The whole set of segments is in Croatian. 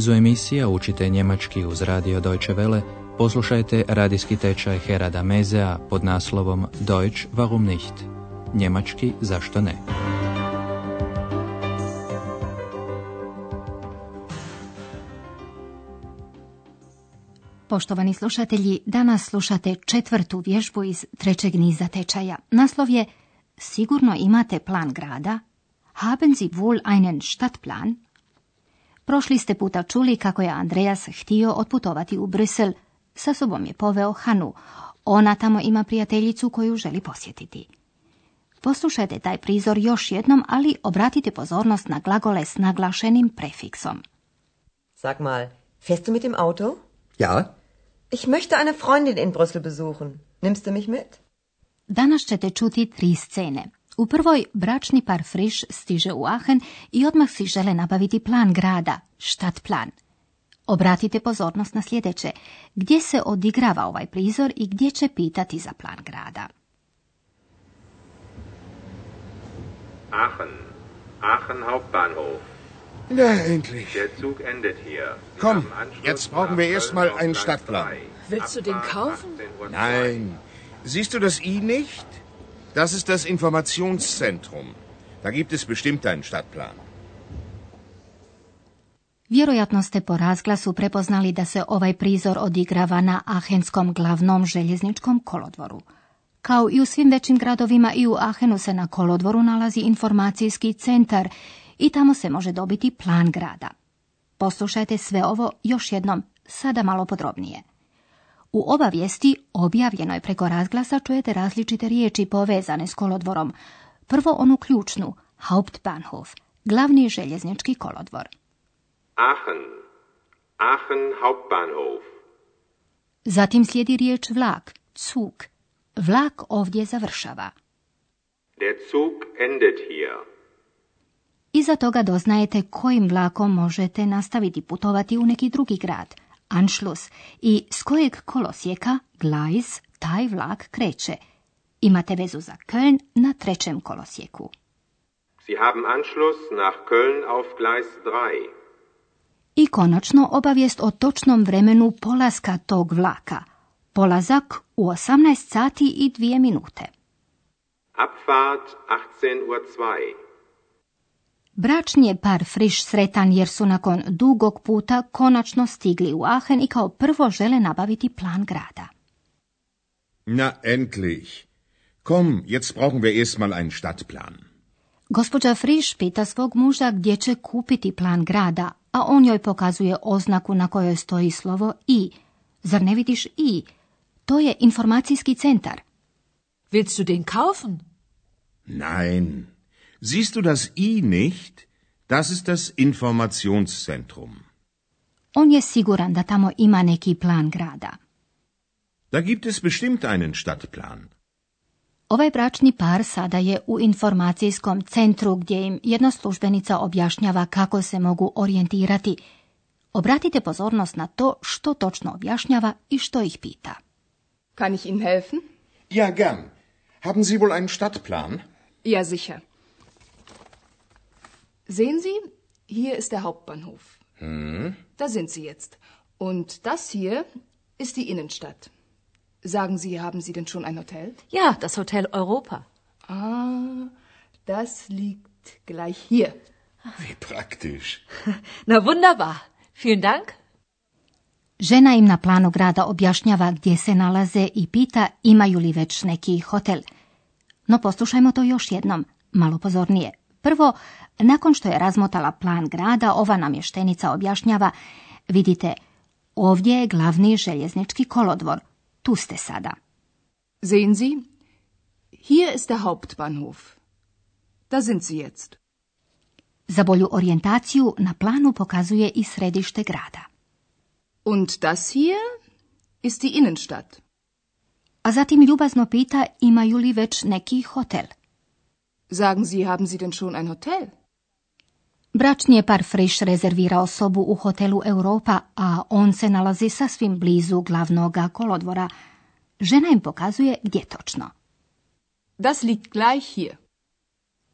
nizu emisija učite njemački uz radio Deutsche Welle, poslušajte radijski tečaj Herada Mezea pod naslovom Deutsch warum nicht? Njemački zašto ne? Poštovani slušatelji, danas slušate četvrtu vježbu iz trećeg niza tečaja. Naslov je Sigurno imate plan grada? Haben Sie wohl einen Stadtplan? Prošli ste puta čuli kako je Andreas htio otputovati u Brisel. Sa sobom je poveo Hanu. Ona tamo ima prijateljicu koju želi posjetiti. Poslušajte taj prizor još jednom, ali obratite pozornost na glagole s naglašenim prefiksom. Sag mal, fährst du mit dem Auto? Ja. Ich möchte eine Freundin in Brüssel besuchen. Nimmst du mich mit? Danas ćete čuti tri scene. U prvoj bračni par Friš stiže u Aachen i odmah si žele nabaviti plan grada, plan. Obratite pozornost na sljedeće, gdje se odigrava ovaj prizor i gdje će pitati za plan grada. Aachen. Aachen Hauptbahnhof. Na, endlich. Der Zug endet hier. Sie Komm, jetzt brauchen wir nach erst Köln mal auf einen Stadtplan. 3. Willst du den kaufen? 18:02. Nein. Siehst du das I nicht? Das ist das Informationszentrum. Da gibt es bestimmt einen Stadtplan. Vjerojatno ste po razglasu prepoznali da se ovaj prizor odigrava na Ahenskom glavnom željezničkom kolodvoru. Kao i u svim većim gradovima i u Ahenu se na kolodvoru nalazi informacijski centar i tamo se može dobiti plan grada. Poslušajte sve ovo još jednom, sada malo podrobnije. U obavijesti, objavljenoj preko razglasa, čujete različite riječi povezane s kolodvorom. Prvo onu ključnu, Hauptbahnhof, glavni željeznički kolodvor. Aachen. Aachen Hauptbahnhof. Zatim slijedi riječ vlak, Zug. Vlak ovdje završava. Der Zug endet hier. Iza toga doznajete kojim vlakom možete nastaviti putovati u neki drugi grad, Anschluss, i s kojeg kolosijeka, Gleis, taj vlak kreće. Imate vezu za Köln na trećem kolosijeku. Sie haben Anschluss nach Köln auf Gleis 3. I konačno obavijest o točnom vremenu polaska tog vlaka. Polazak u 18 sati i 2 minute. Abfahrt 18.02 Uhr. Bračni je par Friš sretan jer su nakon dugog puta konačno stigli u Aachen i kao prvo žele nabaviti plan grada. Na, endlich. Komm, jetzt brauchen wir erst mal einen Stadtplan. Gospođa Friš pita svog muža gdje će kupiti plan grada, a on joj pokazuje oznaku na kojoj stoji slovo I. Zar ne vidiš I? To je informacijski centar. Willst du den kaufen? Nein. Siehst du das I nicht? Das ist das Informationszentrum. On je siguran da tamo ima neki plan grada. Da gibt es bestimmt einen Stadtplan. Ovaj bračni par sada je u informacijskom centru gdje im jedna službenica objašnjava kako se mogu orijentirati. Obratite pozornost na to što točno objašnjava i što ih pita. Kann ich Ihnen helfen? Ja, gern. Haben Sie wohl einen Stadtplan? Ja, sicher. Sehen Sie, hier ist der Hauptbahnhof. Da sind Sie jetzt. Und das hier ist die Innenstadt. Sagen Sie, haben Sie denn schon ein Hotel? Ja, das Hotel Europa. Ah, das liegt gleich hier. Wie praktisch. Na wunderbar. Vielen Dank. Žena im na planu grada objašnjava gdje se nalaze i pita imaju li već neki hotel. No poslušajmo to još jednom, malo pozornije. Prvo, nakon što je razmotala plan grada, ova namještenica objašnjava, vidite, ovdje je glavni željeznički kolodvor, tu ste sada. Sehen Sie, hier ist der Hauptbahnhof. Da sind Sie jetzt. Za bolju orijentaciju na planu pokazuje i središte grada. Und das hier ist die Innenstadt. A zatim ljubazno pita imaju li već neki hotel. Sagen Sie, haben Sie denn schon ein Hotel? Bračni je par Friš rezervirao sobu u hotelu Europa, a on se nalazi sasvim blizu glavnoga kolodvora. Žena im pokazuje gdje točno. Das liegt gleich hier.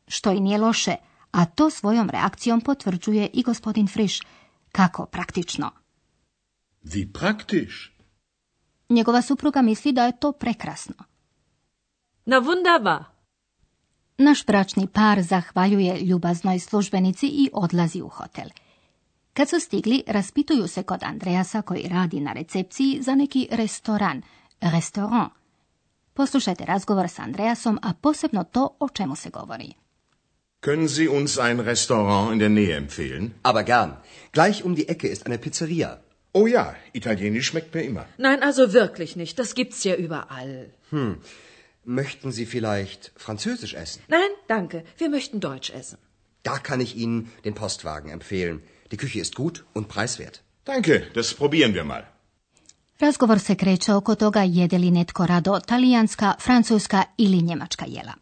Što i nije loše, a to svojom reakcijom potvrđuje i gospodin Friš. Kako praktično. Wie praktisch. Njegova supruga misli da je to prekrasno. Na wunderbar. Naš bračni par zahvaljuje ljubaznoj službenici i odlazi u hotel. Kad su stigli, raspituju se kod Andreasa koji radi na recepciji za neki restoran, restaurant. Poslušajte razgovor s Andreasom, a posebno to o čemu se govori. Können Sie uns ein Restaurant in der Nähe empfehlen? Aber gern. Gleich um die Ecke ist eine Pizzeria. Oh ja, italienisch schmeckt mir immer. Nein, also wirklich nicht. Das gibt's ja überall. Möchten Sie vielleicht französisch essen? Nein, danke. Wir möchten deutsch essen. Da kann ich Ihnen den Postwagen empfehlen. Die Küche ist gut und preiswert. Danke, das probieren wir mal. Razgovor se kreće oko toga jede li netko rado talijanska, francuska ili njemačka jela.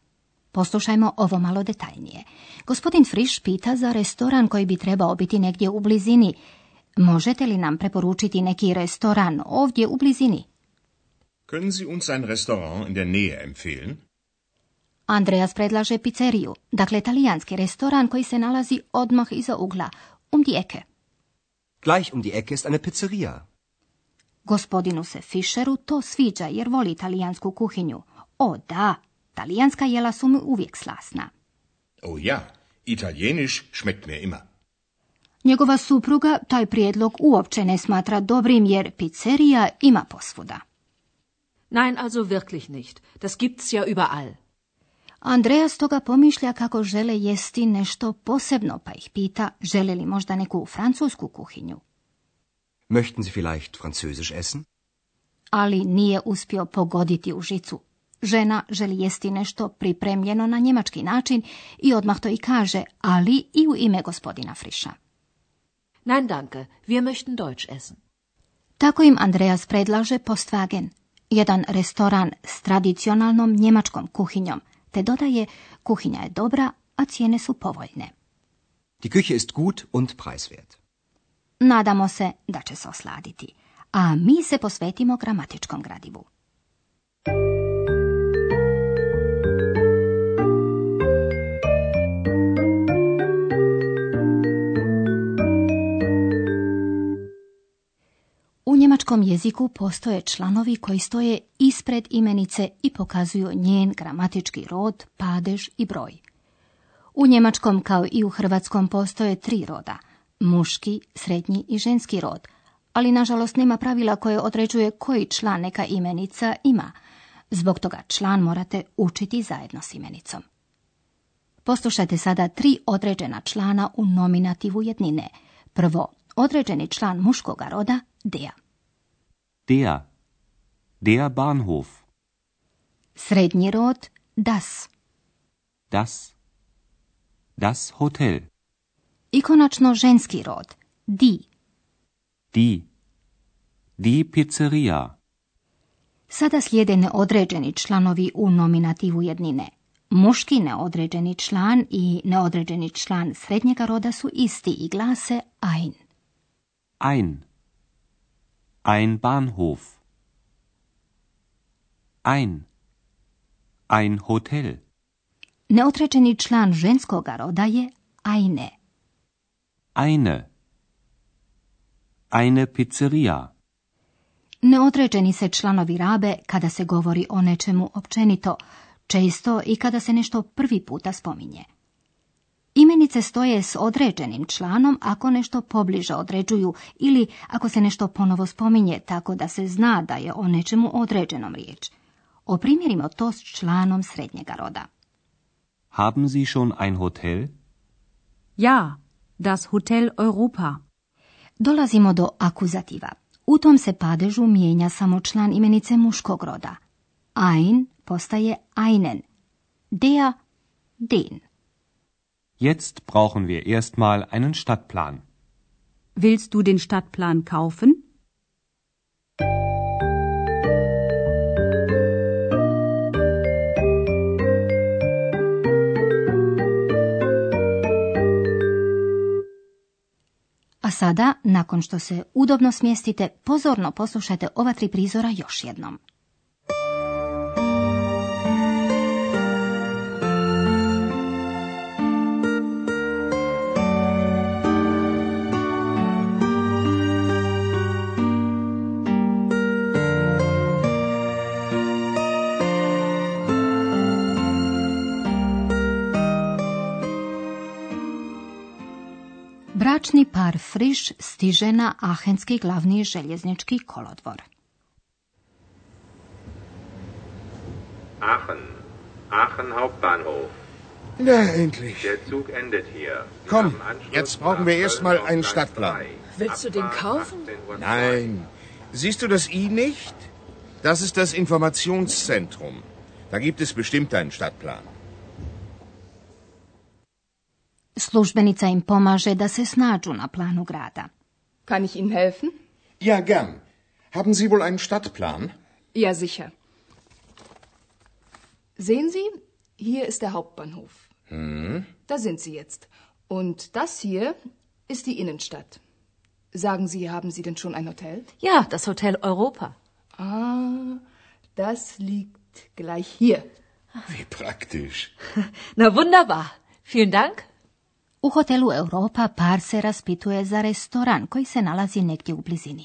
Poslušajmo ovo malo detaljnije. Gospodin Frisch pita za restoran koji bi trebao biti negdje u blizini. Možete li nam preporučiti neki restoran ovdje u blizini? Können Sie uns ein Restaurant in der Nähe empfehlen? Andreas predlaže pizzeriju, dakle talijanski restoran koji se nalazi odmah iza ugla, um die Ecke. Gleich um die Ecke ist eine Pizzeria. Gospodinu se Fischeru to sviđa jer voli italijansku kuhinju. O da, talijanska jela su mu uvijek slasna. Oh ja, italienisch schmeckt mir immer. Njegova supruga taj prijedlog uopće ne smatra dobrim jer pizzerija ima posvuda. Nein, also wirklich nicht. Das gibt's ja überall. Andreja stoga pomišlja kako žele jesti nešto posebno, pa ih pita žele li možda neku francusku kuhinju. Möchten Sie vielleicht französisch essen? Ali nije uspio pogoditi u žicu. Žena želi jesti nešto pripremljeno na njemački način i odmah to i kaže, ali i u ime gospodina Friša. Nein, danke. Wir möchten deutsch essen. Tako im Andreas predlaže Postwagen, jedan restoran s tradicionalnom njemačkom kuhinjom, te dodaje kuhinja je dobra, a cijene su povoljne. Die Küche ist gut und preiswert. Nadamo se da će se osladiti, a mi se posvetimo gramatičkom gradivu. Njemačkom jeziku postoje članovi koji stoje ispred imenice i pokazuju njen gramatički rod, padež i broj. U njemačkom kao i u hrvatskom postoje tri roda, muški, srednji i ženski rod, ali nažalost nema pravila koje određuje koji član neka imenica ima. Zbog toga član morate učiti zajedno s imenicom. Poslušajte sada tri određena člana u nominativu jednine. Prvo, određeni član muškoga roda, der. Der. Der Bahnhof. Srednji rod, das. Das. Das Hotel. I konačno ženski rod, die. Die. Die Pizzeria. Sada slijede neodređeni članovi u nominativu jednine. Muški neodređeni član i neodređeni član srednjega roda su isti i glase ein. Ein. Ein Bahnhof. Ein. Ein Hotel. Neodređeni član ženskoga roda je eine. Eine. Eine Pizzeria. Neodređeni se članovi rabe kada se govori o nečemu općenito, često i kada se nešto prvi puta spominje. Imenice stoje s određenim članom ako nešto pobliže određuju ili ako se nešto ponovo spominje tako da se zna da je o nečemu određenom riječ. Oprimjerimo to s članom srednjega roda. Haben Sie schon ein Hotel? Ja, das Hotel Europa. Dolazimo do akuzativa. U tom se padežu mijenja samo član imenice muškog roda. Ein postaje einen. Der, den. Jetzt brauchen wir erstmal einen Stadtplan. Willst du den Stadtplan kaufen? A sada, nakon što se udobno smjestite, pozorno poslušajte ova tri prizora još jednom. Bračni par Friš stiže na Ahenski glavni željeznički kolodvor. Aachen. Aachen Hauptbahnhof. Na, endlich. Der Zug endet hier. Komm, jetzt brauchen wir erst Köln mal auf einen Stadtplan. 3. Willst du den kaufen? 18.02 Uhr. Nein. Siehst du das I nicht? Das ist das Informationszentrum. Da gibt es bestimmt einen Stadtplan. Službenica im pomaže da se snađu na planu grada. Kann ich Ihnen helfen? Ja, gern. Haben Sie wohl einen Stadtplan? Ja, sicher. Sehen Sie, hier ist der Hauptbahnhof. Da sind Sie jetzt. Und das hier ist die Innenstadt. Sagen Sie, haben Sie denn schon ein Hotel? Ja, das Hotel Europa. Ah, das liegt gleich hier. Wie praktisch. Na wunderbar. Vielen Dank. U hotelu Europa par se raspituje za restoran koji se nalazi negdje u blizini.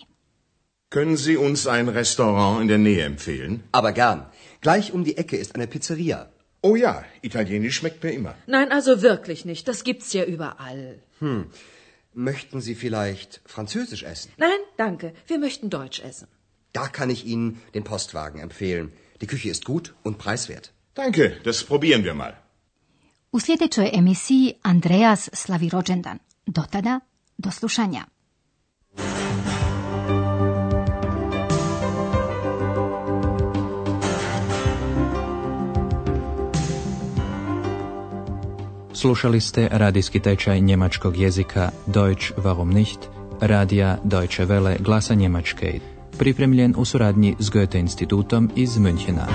Können Sie uns ein Restaurant in der Nähe empfehlen? Aber gern. Gleich um die Ecke ist eine Pizzeria. Oh ja, Italienisch schmeckt mir immer. Nein, also wirklich nicht. Das gibt's ja überall. Möchten Sie vielleicht Französisch essen? Nein, danke. Wir möchten Deutsch essen. Da kann ich Ihnen den Postwagen empfehlen. Die Küche ist gut und preiswert. Danke, das probieren wir mal. U sljedećoj emisiji Andreas slavi rođendan. Do tada, do slušanja. Slušali ste radijski tečaj njemačkog jezika Deutsch warum nicht, radija Deutsche Welle glasa Njemačke, pripremljen u suradnji s Goethe institutom iz Münchena.